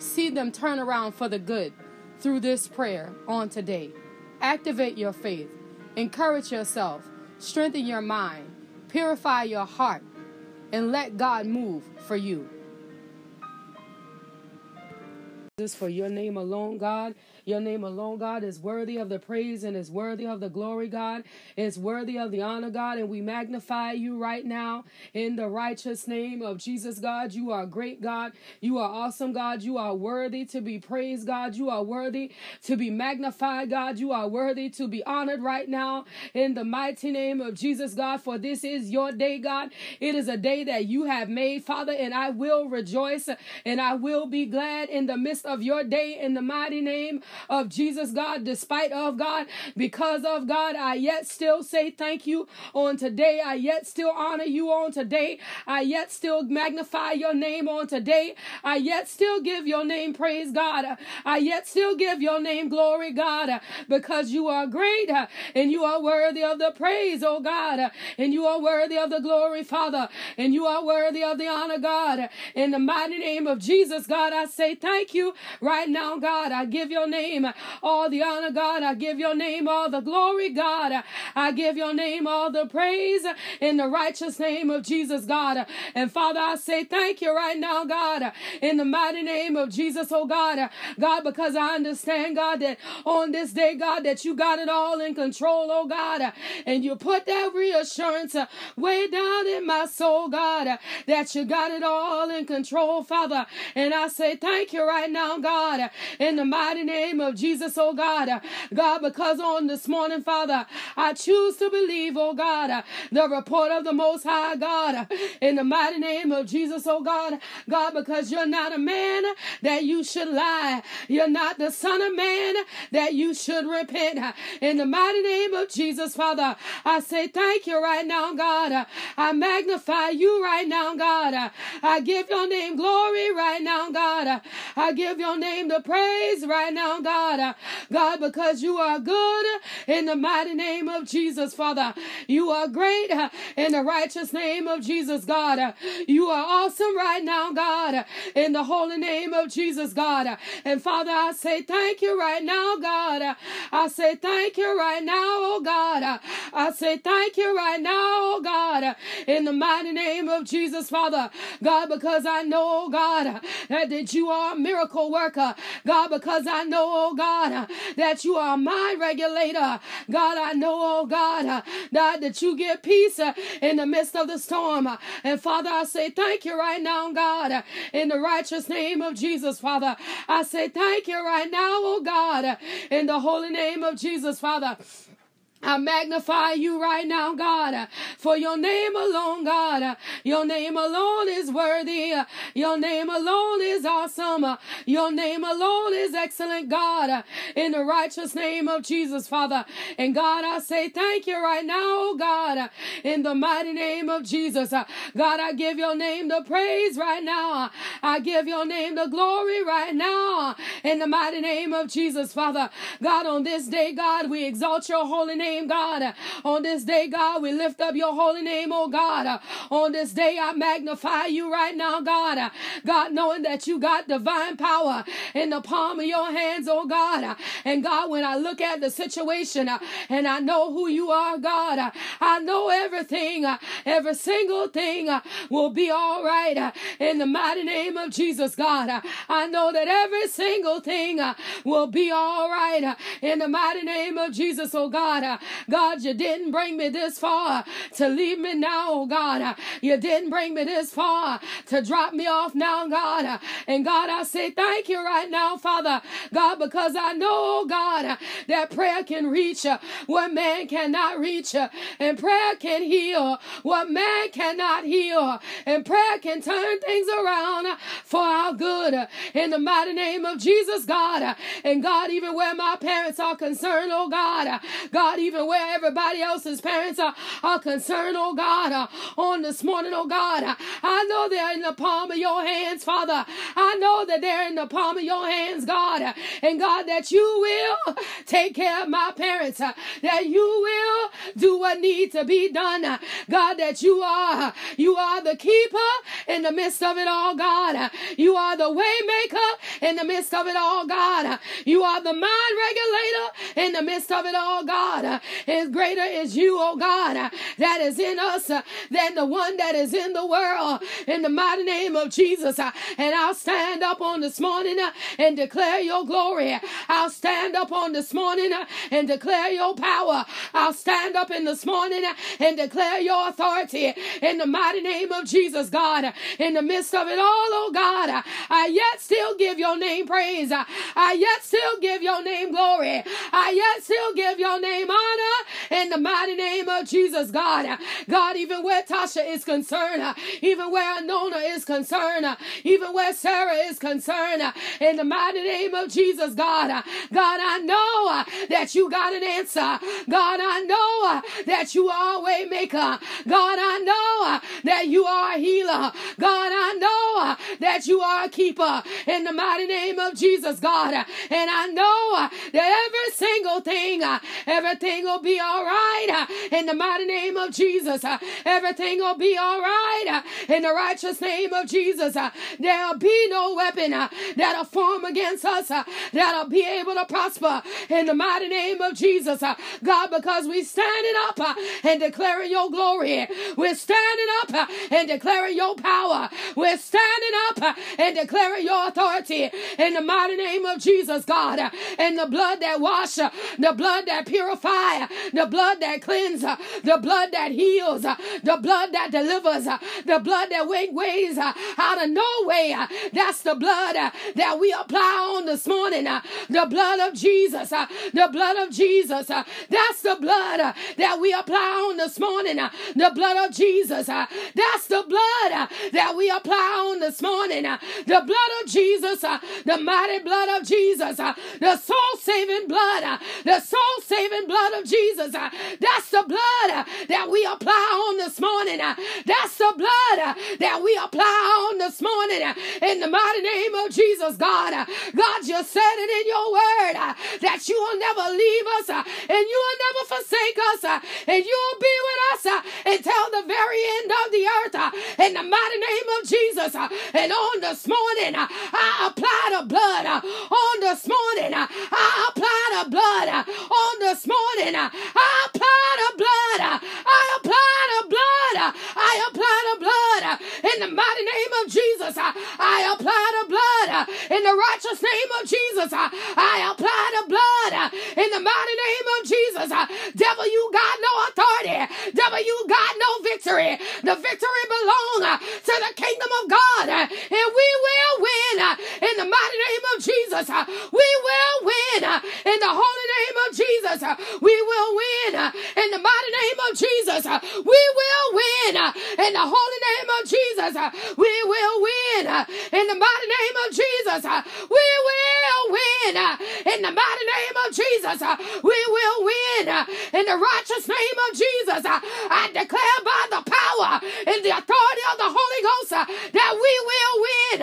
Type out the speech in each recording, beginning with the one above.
see them turn around for the good through this prayer on today. Activate your faith, encourage yourself, strengthen your mind, purify your heart, and let God move for you. This for your name alone, God. Your name alone, God, is worthy of the praise and is worthy of the glory, God. Is worthy of the honor, God. And we magnify you right now in the righteous name of Jesus, God. You are great, God. You are awesome, God. You are worthy to be praised, God. You are worthy to be magnified, God. You are worthy to be honored right now in the mighty name of Jesus, God. For this is your day, God. It is a day that you have made, Father, and I will rejoice and I will be glad in the midst of your day in the mighty name of Jesus, God, despite of God, because of God, I yet still say thank you on today. I yet still honor you on today. I yet still magnify your name on today. I yet still give your name praise, God. I yet still give your name glory, God, because you are great and you are worthy of the praise, oh God, and you are worthy of the glory, Father, and you are worthy of the honor, God. In the mighty name of Jesus, God, I say thank you right now, God. I give your name name all the honor, God. I give your name all the glory, God. I give your name all the praise in the righteous name of Jesus, God. And Father, I say thank you right now, God, in the mighty name of Jesus, oh God. God, because I understand, God, that on this day, God, that you got it all in control, oh God. And you put that reassurance way down in my soul, God, that you got it all in control, Father. And I say thank you right now, God, in the mighty name of Jesus, oh God. God, because on this morning, Father, I choose to believe, oh God, the report of the Most High God, in the mighty name of Jesus, oh God. God, because you're not a man that you should lie. You're not the Son of Man that you should repent. In the mighty name of Jesus, Father, I say thank you right now, God. I magnify you right now, God. I give your name glory right now, God. I give your name the praise right now, God. God. God, because you are good in the mighty name of Jesus, Father. You are great uh, in the righteous name of Jesus, God. Uh, you are awesome right now, God, in the holy name of Jesus, God. And Father, I say thank you right now, God. I say thank you right now, oh God. I say thank you right now, oh God, in the mighty name of Jesus, Father. God, because I know, oh God, that you are a miracle worker. God, because I know, oh God, uh, that you are my regulator. God, I know, oh God, uh, that, that you give peace uh, in the midst of the storm. And Father, I say thank you right now, God, in the righteous name of Jesus, Father. I say thank you right now, oh God, in the holy name of Jesus, Father. I magnify you right now, God, for your name alone, God. Your name alone is worthy. Your name alone is awesome. Your name alone is excellent, God. In the righteous name of Jesus, Father. And God, I say thank you right now, God. In the mighty name of Jesus. God, I give your name the praise right now. I give your name the glory right now. In the mighty name of Jesus, Father. God, on this day, God, we exalt your holy name name, God. On this day, God, we lift up your holy name, oh God. On this day, I magnify you right now, God. God, knowing that you got divine power in the palm of your hands, oh God. And God, when I look at the situation and I know who you are, God, I know everything, every single thing will be all right in the mighty name of Jesus, God. I know that every single thing will be all right in the mighty name of Jesus, oh God. God, you didn't bring me this far to leave me now, God. You didn't bring me this far to drop me off now, God. And God, I say thank you right now, Father. God, because I know, God, that prayer can reach what man cannot reach. And prayer can heal what man cannot heal. And prayer can turn things around for our good. In the mighty name of Jesus, God. And God, even where my parents are concerned, oh God. God, even where everybody else's parents are, are concerned, oh God. Uh, on this morning, oh God. I know they're in the palm of your hands, Father. I know that they're in the palm of your hands, God. And God, that you will take care of my parents. Uh, that you will do what needs to be done. God, that you are, you are the keeper in the midst of it all, God. You are the waymaker in the midst of it all, God. You are the mind regulator in the midst of it all, God. And greater is you, oh God, uh, that is in us uh, than the one that is in the world. In the mighty name of Jesus. Uh, and I'll stand up on this morning and declare your glory. I'll stand up on this morning and declare your power. I'll stand up in this morning and declare your authority in the mighty name of Jesus, God. In the midst of it all, oh God, I yet still give your name praise. I yet still give your name glory. I yet still give your name honor Madonna in the mighty name of Jesus, God. God, even where Tasha is concerned, even where Nona is concerned, even where Sarah is concerned, in the mighty name of Jesus, God. God, I know that you got an answer. God, I know that you are a way maker. God, I know that you are a healer. God, I know that you are a keeper in the mighty name of Jesus, God. And I know that every single thing, everything will be all right uh, in the mighty name of Jesus. Uh, everything will be all right uh, in the righteous name of Jesus. There'll be no weapon that'll form against us that'll be able to prosper in the mighty name of Jesus. God, because we're standing up and declaring your glory. We're standing up and declaring your power. We're standing up and declaring your authority in the mighty name of Jesus, God. And the blood that washes, the blood that purifies, the blood that cleanse, the blood that heals, the blood that delivers, the blood that ways out of no way. That's the blood that we apply on this morning. The blood of Jesus. The blood of Jesus. That's the blood that we apply on this morning. The blood of Jesus. That's the blood that we apply on this morning. The blood of Jesus. The mighty blood of Jesus. The soul saving blood. The soul saving blood of Jesus. That's the blood that we apply on this morning. Uh, that's the blood uh, that we apply on this morning. Uh, in the mighty name of Jesus, God. God, you said it in your word that you will never leave us and you will never forsake us and you will be with us until the very end of the earth. In the mighty name of Jesus. And on this morning, I apply the blood. On this morning, I apply the blood. On this morning, I apply the blood. Mighty name of Jesus, I apply the blood. Uh, in the righteous name of Jesus, uh, I apply the blood. Uh, in the mighty name of Jesus, devil, you got no authority. Devil, you got no victory. The victory belongs to the kingdom of God. And we will win in the mighty name of Jesus. We will win in the holy name of Jesus. We will win in the mighty name of Jesus. We will win in the holy name Jesus. Uh, we will win uh, in the mighty name of Jesus. Uh, we will win in the mighty name of Jesus. We will win in the righteous name of Jesus. I declare by the power and the authority of the Holy Ghost that we will win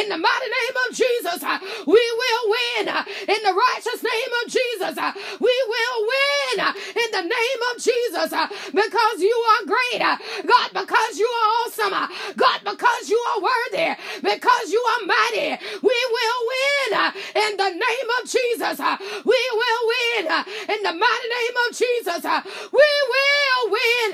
in the mighty name of Jesus. We will win in the righteous name of Jesus. We will win in the name of Jesus uh, because you are great. Uh, God, because you are awesome. Uh, God, because you are worthy. Because you are mighty. We will win in the name of Jesus. Uh, we will win uh, in the mighty name of Jesus. Uh, we will win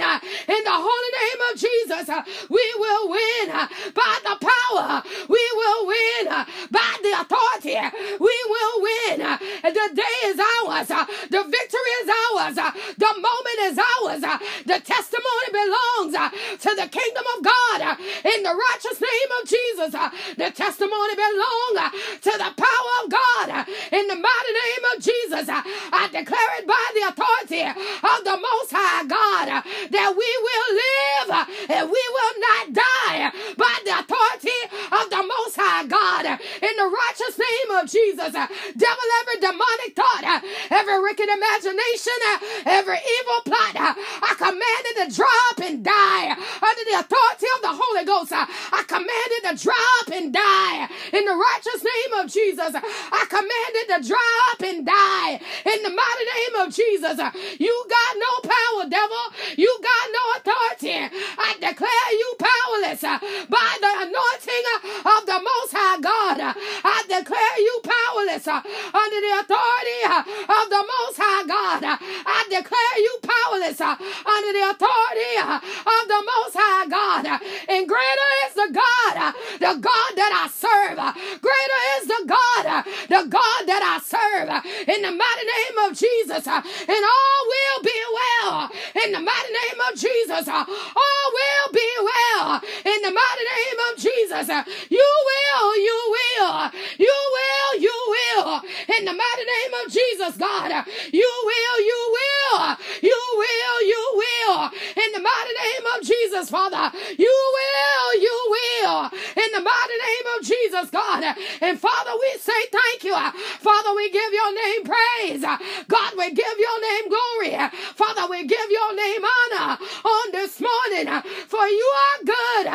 in the holy name of Jesus. We will win by the power power. We will win by the authority. We will win. The day is ours. The victory is ours. The moment is ours. The testimony belongs to the kingdom of God. In the righteous name of Jesus, the testimony belongs to the power of God. Uh, in the mighty name of Jesus, uh, I declare it by the authority of the Most High God uh, that we will live and we will not die by the authority of the Most High God. In the righteous name of Jesus, devil, every demonic thought, every wicked imagination, every evil plot, I command it to drop and die under the authority of the Holy Ghost. I command it to drop and die in the righteous name of Jesus. I command it to drop and die in the mighty name of Jesus. You got no power, devil. You got no authority. I declare you powerless uh, by the anointing uh, of the Most High God. Uh, I declare you powerless under the authority of the Most High God. I declare you powerless under the authority of the Most High God. And greater is the God, the God that I serve. Greater is the God, the God that I In the mighty name of Jesus. And all will be well. In the mighty name of Jesus. All will be well. In the mighty name of Jesus. You will, you will, you will, you will. In the mighty name of Jesus, God. You will, you will, you will, you will. In the mighty name of Jesus, Father. You will, you will. In the mighty name of Jesus, God. And Father, we say thank you. Father, we give your name praise. God, we give your name glory. Father, we give your name honor on this morning. For you are good.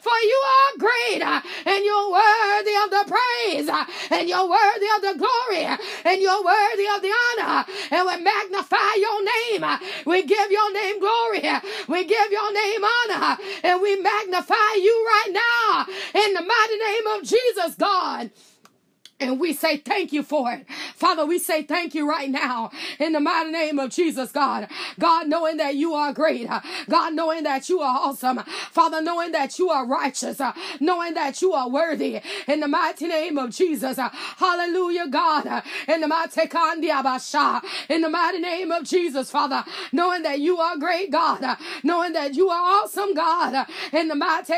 For you are great. And you're worthy of the praise. And you're worthy of the glory. And you're worthy of the honor. And we magnify your name. We give your name glory. We give your name honor. And we magnify you right now in the mighty name of Jesus, God. And we say thank you for it. Father, we say thank you right now in the mighty name of Jesus, God. God, knowing that you are great. God, knowing that you are awesome. Father, knowing that you are righteous. Knowing that you are worthy in the mighty name of Jesus. Hallelujah, God. In the mighty in the mighty name of Jesus, Father. Knowing that you are great, God. Knowing that you are awesome, God. In the mighty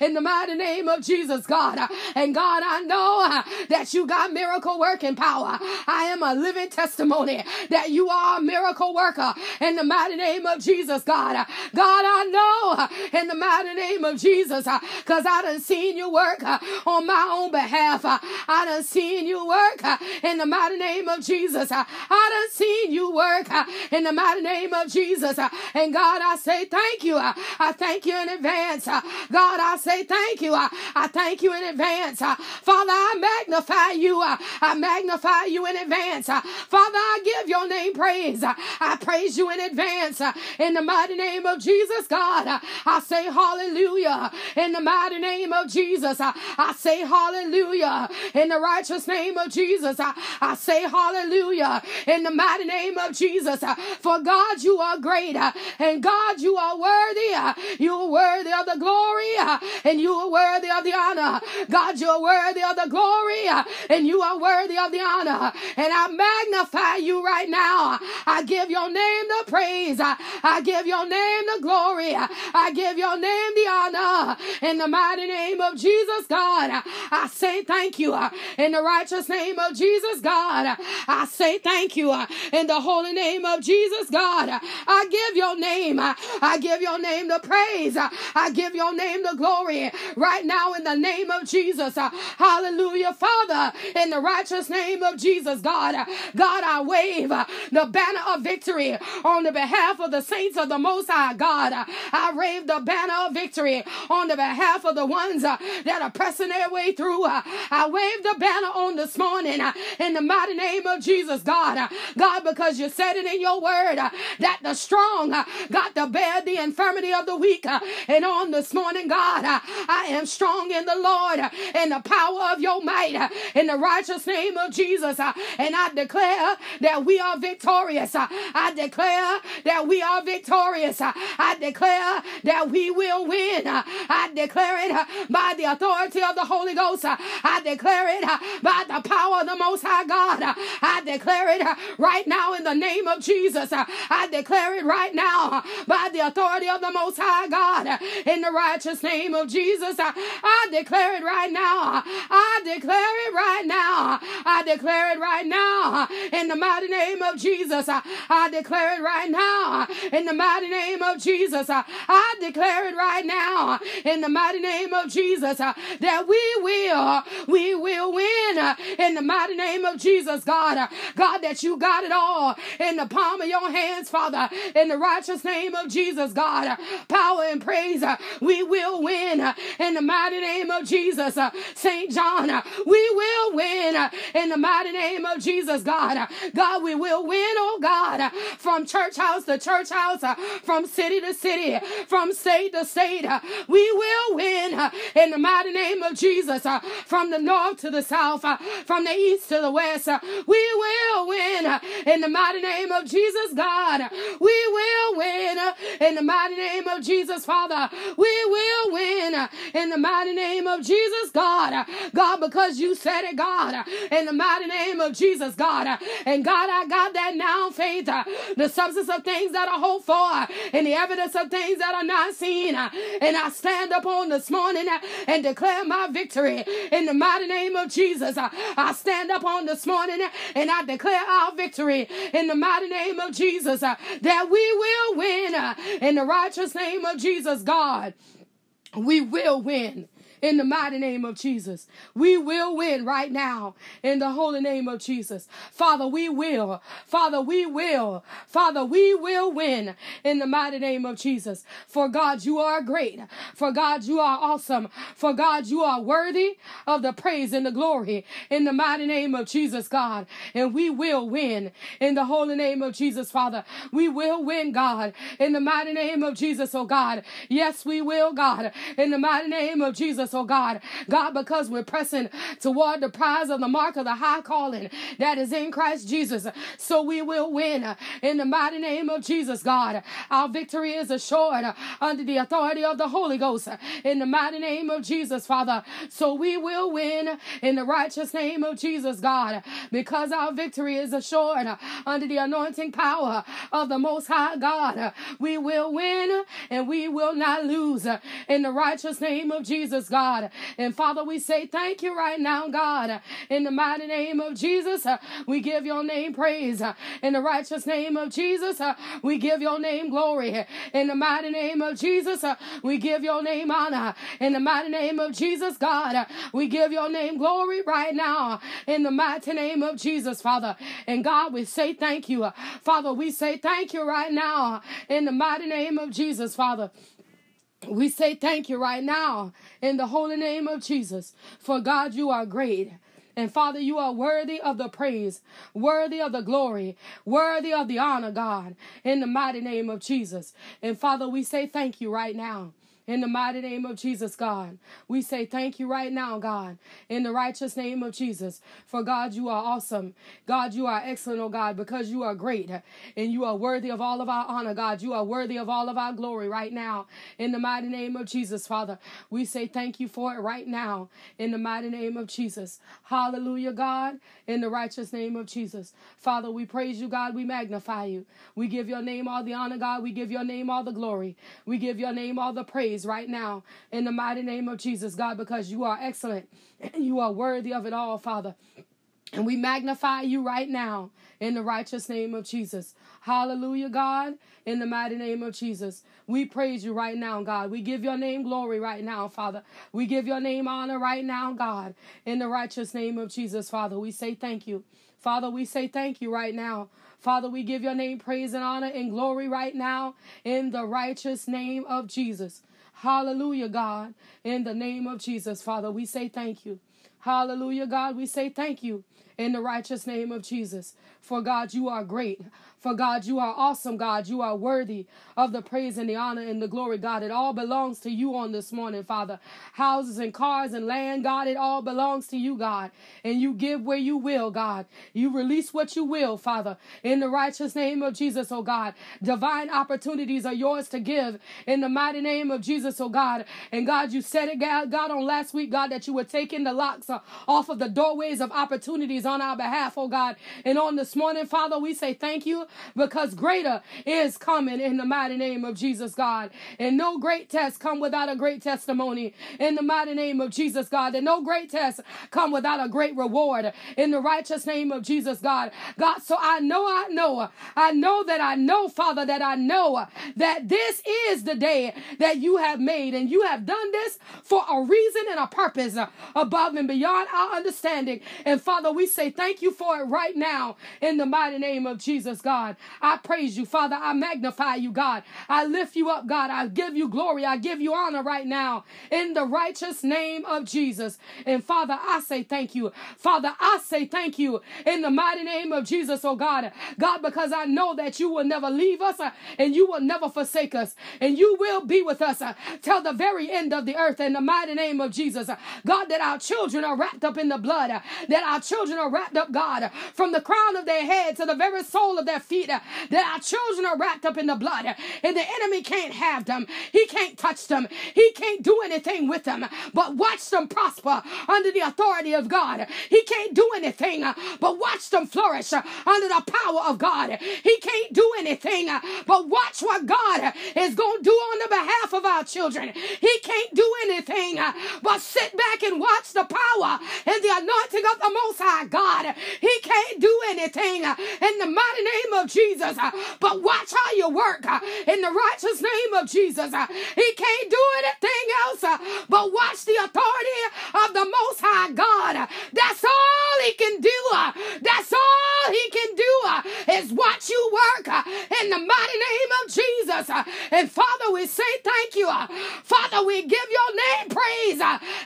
in the mighty name of Jesus, God. And God, I know know uh, that you got miracle working power. I am a living testimony that you are a miracle worker in the mighty name of Jesus, God. God, I know uh, in the mighty name of Jesus, uh, because uh, uh, I done seen you work on my own behalf. I done seen you work in the mighty name of Jesus. Uh, I done seen you work in the mighty name of Jesus. And God, I say thank you. I thank you in advance. God, I say thank you. I thank you in advance. Father, Father, I magnify you. I magnify you in advance. Father, I give your name praise. I praise you in advance. In the mighty name of Jesus, God, I say hallelujah. In the mighty name of Jesus, I say hallelujah. In the righteous name of Jesus, I say hallelujah. In the mighty name of Jesus, for God, you are great. And God, you are worthy. You are worthy of the glory. And you are worthy of the honor. God, you are worthy of the glory uh, and you are worthy of the honor. And I magnify you right now. I give your name the praise. I give your name the glory. I give your name the honor. In the mighty name of Jesus, God, I say thank you. In the righteous name of Jesus, God, I say thank you. In the holy name of Jesus, God, I give your name. I give your name the praise. I give your name the glory right now in the name of Jesus. Hallelujah. Hallelujah. Father, in the righteous name of Jesus, God, God, I wave the banner of victory on the behalf of the saints of the Most High God. I wave the banner of victory on the behalf of the ones that are pressing their way through. I wave the banner on this morning in the mighty name of Jesus, God. God, because you said it in your word that the strong got to bear the infirmity of the weak. And on this morning, God, I am strong in the Lord and the power of your might uh, in the righteous name of Jesus. Uh, and I declare that we are victorious. Uh, I declare that we are victorious. I declare that we will win. I declare it by the authority of the Holy Ghost. I declare it by the power of the Most High God. I declare it right now in the name of Jesus. I declare it right now by the authority of the Most High God in the righteous name of Jesus. I declare it right now. I declare it right now. I declare it right now in the mighty name of Jesus. I declare it right now in the mighty name of Jesus. I declare it right now in the mighty name of Jesus that we will, we will win in the mighty name of Jesus, God. God, that you got it all in the palm of your hands, Father, in the righteous name of Jesus, God. Power and praise, we will win in the mighty name of Jesus. St. John, we will win in the mighty name of Jesus, God. God, we will win, oh God, from church house to church house, from city to city, from state to state. We will win in the mighty name of Jesus, from the north to the south, from the east to the west. We will win in the mighty name of Jesus, God. We will win in the mighty name of Jesus, Father. We will win in the mighty name of Jesus, God. God, because you said it, God, in the mighty name of Jesus, God. And God, I got that now faith, the substance of things that I hope for, and the evidence of things that are not seen. And I stand upon this morning and declare my victory in the mighty name of Jesus. I stand upon this morning and I declare our victory in the mighty name of Jesus that we will win in the righteous name of Jesus, God. We will win in the mighty name of Jesus. We will win right now in the holy name of Jesus. Father, we will. Father, we will. Father, we will win in the mighty name of Jesus. For God, you are great. For God, you are awesome. For God, you are worthy of the praise and the glory in the mighty name of Jesus, God. And we will win in the holy name of Jesus, Father. We will win, God, in the mighty name of Jesus, oh God. Yes, we will, God, in the mighty name of Jesus us, oh God. God, because we're pressing toward the prize of the mark of the high calling that is in Christ Jesus. So we will win in the mighty name of Jesus, God. Our victory is assured under the authority of the Holy Ghost in the mighty name of Jesus, Father. So we will win in the righteous name of Jesus, God, because our victory is assured under the anointing power of the Most High God. We will win and we will not lose in the righteous name of Jesus, God. God. And Father, we say thank you right now, God. In the mighty name of Jesus, uh, we give your name praise. Uh, in the righteous name of Jesus, uh, we give your name glory. In the mighty name of Jesus, we give your name honor. In the mighty name of Jesus, God, we give your name glory right now. In the mighty name of Jesus, Father. And God, we say thank you. Father, we say thank you right now. In the mighty name of Jesus, Father. We say thank you right now in the holy name of Jesus. For God, you are great. And Father, you are worthy of the praise, worthy of the glory, worthy of the honor, God, in the mighty name of Jesus. And Father, we say thank you right now. In the mighty name of Jesus, God, we say thank you right now, God, in the righteous name of Jesus. For God, you are awesome. God, you are excellent, oh God, because you are great and you are worthy of all of our honor, God. You are worthy of all of our glory right now. In the mighty name of Jesus, Father, we say thank you for it right now. In the mighty name of Jesus. Hallelujah, God, in the righteous name of Jesus. Father, we praise you, God. We magnify you. We give your name all the honor, God. We give your name all the glory. We give your name all the praise praise right now in the mighty name of Jesus, God, because you are excellent and you are worthy of it all, Father. And we magnify you right now in the righteous name of Jesus. Hallelujah, God, in the mighty name of Jesus. We praise you right now, God. We give your name glory right now, Father. We give your name honor right now, God, in the righteous name of Jesus, Father. We say thank you. Father, we say thank you right now Father, we give your name praise and honor and glory right now in the righteous name of Jesus. Hallelujah, God. In the name of Jesus, Father, we say thank you. Hallelujah, God. We say thank you in the righteous name of Jesus. For God, you are great. For God, you are awesome, God. You are worthy of the praise and the honor and the glory, God. It all belongs to you on this morning, Father. Houses and cars and land, God, it all belongs to you, God. And you give where you will, God. You release what you will, Father. In the righteous name of Jesus, oh God. Divine opportunities are yours to give in the mighty name of Jesus, oh God. And God, you said it, God, on last week, God, that you were taking the locks uh, off of the doorways of opportunities on our behalf, oh God. And on this morning, Father, we say thank you because greater is coming in the mighty name of Jesus, God. And no great test come without a great testimony in the mighty name of Jesus, God. And no great test come without a great reward in the righteous name of Jesus, God. God, so I know, I know, I know that I know, Father, that I know that this is the day that you have made and you have done this for a reason and a purpose above and beyond our understanding. And Father, we say thank you for it right now in the mighty name of Jesus, God. God. I praise you, Father. I magnify you, God. I lift you up, God. I give you glory. I give you honor right now in the righteous name of Jesus. And Father, I say thank you. Father, I say thank you in the mighty name of Jesus, oh God. God, because I know that you will never leave us uh, and you will never forsake us and you will be with us uh, till the very end of the earth in the mighty name of Jesus. God, that our children are wrapped up in the blood, uh, that our children are wrapped up, God, from the crown of their head to the very soul of their feet, uh, that our children are wrapped up in the blood, uh, and the enemy can't have them. He can't touch them. He can't do anything with them, but watch them prosper under the authority of God. He can't do anything, uh, but watch them flourish under the power of God. He can't do anything, but watch what God is going to do on the behalf of our children. He can't do anything, but sit back and watch the power and the anointing of the Most High God. He can't do anything in the mighty name of Jesus. Uh, but watch how you work uh, in the righteous name of Jesus. Uh, he can't do anything else uh, but watch the authority of the Most High God. Uh, that's all he can do. Uh, that's all he can do is watch you work in the mighty name of Jesus. And Father, we say thank you. Father, we give your name praise.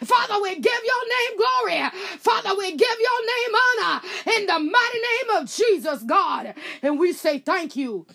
Father, we give your name glory. Father, we give your name honor in the mighty name of Jesus, God. And we say thank you.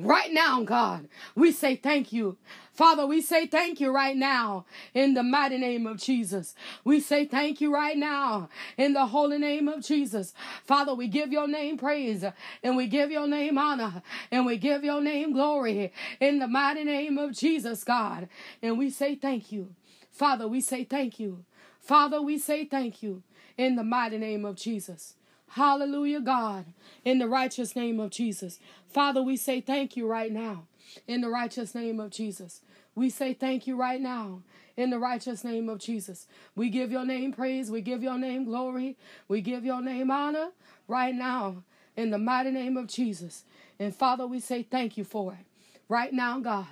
Right now, God, we say thank you. Father, we say thank you right now in the mighty name of Jesus. We say thank you right now in the holy name of Jesus. Father, we give your name praise and we give your name honor and we give your name glory in the mighty name of Jesus, God. And we say thank you. Father, we say thank you. Father, we say thank you in the mighty name of Jesus. Hallelujah, God, in the righteous name of Jesus. Father, we say thank you right now in the righteous name of Jesus. We say thank you right now in the righteous name of Jesus. We give your name praise. We give your name glory. We give your name honor right now in the mighty name of Jesus. And Father, we say thank you for it right now, God,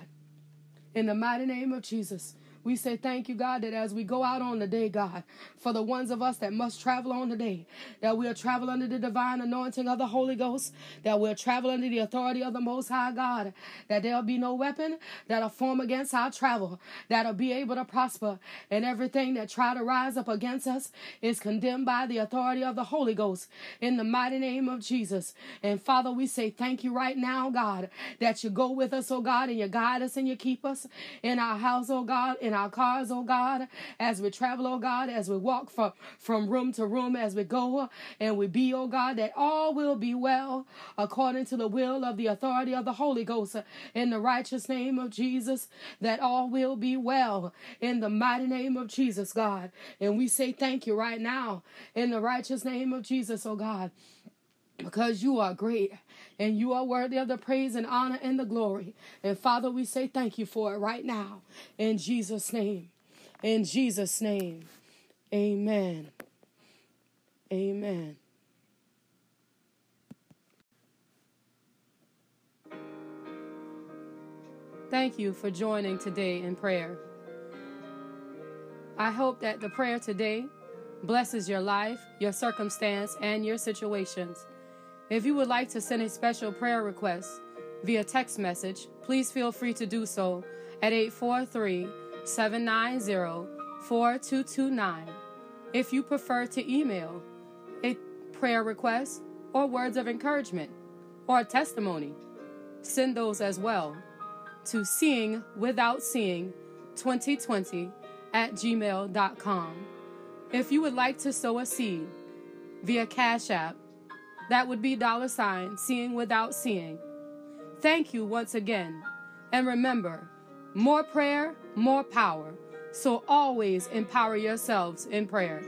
in the mighty name of Jesus. We say thank you, God, that as we go out on the day, God, for the ones of us that must travel on the day, that we'll travel under the divine anointing of the Holy Ghost, that we'll travel under the authority of the Most High God, that there'll be no weapon that'll form against our travel, that'll be able to prosper, and everything that try to rise up against us is condemned by the authority of the Holy Ghost in the mighty name of Jesus. And Father, we say thank you right now, God, that you go with us, oh God, and you guide us and you keep us in our house, oh God, in in our cars, oh God, as we travel, oh God, as we walk from, from room to room, as we go and we be, oh God, that all will be well according to the will of the authority of the Holy Ghost. In the righteous name of Jesus, that all will be well. In the mighty name of Jesus, God. And we say thank you right now in the righteous name of Jesus, oh God because you are great and you are worthy of the praise and honor and the glory. And Father, we say thank you for it right now in Jesus' name. In Jesus' name. Amen. Amen. Thank you for joining today in prayer. I hope that the prayer today blesses your life, your circumstance, and your situations. If you would like to send a special prayer request via text message, please feel free to do so at 843 790 4229. If you prefer to email a prayer request or words of encouragement or a testimony, send those as well to seeing without seeing 2020 at gmail.com. If you would like to sow a seed via Cash App, that would be dollar sign seeing without seeing. Thank you once again. And remember, more prayer, more power. So always empower yourselves in prayer.